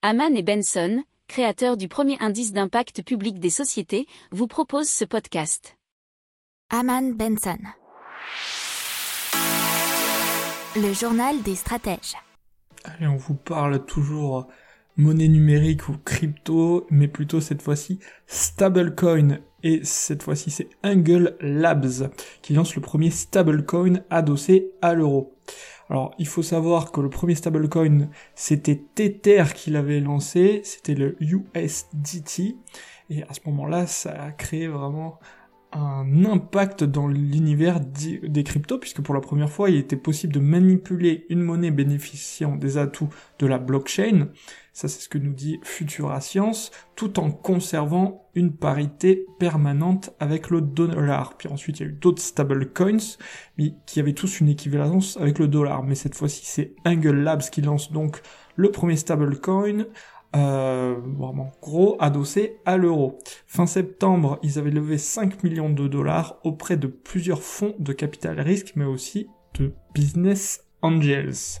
Haman et Benson, créateurs du premier indice d'impact public des sociétés, vous proposent ce podcast. Haman Benson. Le journal des stratèges. Allez, on vous parle toujours monnaie numérique ou crypto, mais plutôt cette fois-ci stablecoin. Et cette fois-ci, c'est Angle Labs qui lance le premier stablecoin adossé à l'euro. Alors, il faut savoir que le premier stablecoin, c'était Tether qui l'avait lancé, c'était le USDT. Et à ce moment-là, ça a créé vraiment un impact dans l'univers des cryptos, puisque pour la première fois, il était possible de manipuler une monnaie bénéficiant des atouts de la blockchain, ça c'est ce que nous dit Futura Science, tout en conservant une parité permanente avec le dollar. Puis ensuite, il y a eu d'autres stablecoins, mais qui avaient tous une équivalence avec le dollar. Mais cette fois-ci, c'est Angle Labs qui lance donc le premier stablecoin euh, vraiment gros, adossé à l'euro. Fin septembre, ils avaient levé 5 millions de dollars auprès de plusieurs fonds de capital risque, mais aussi de business angels.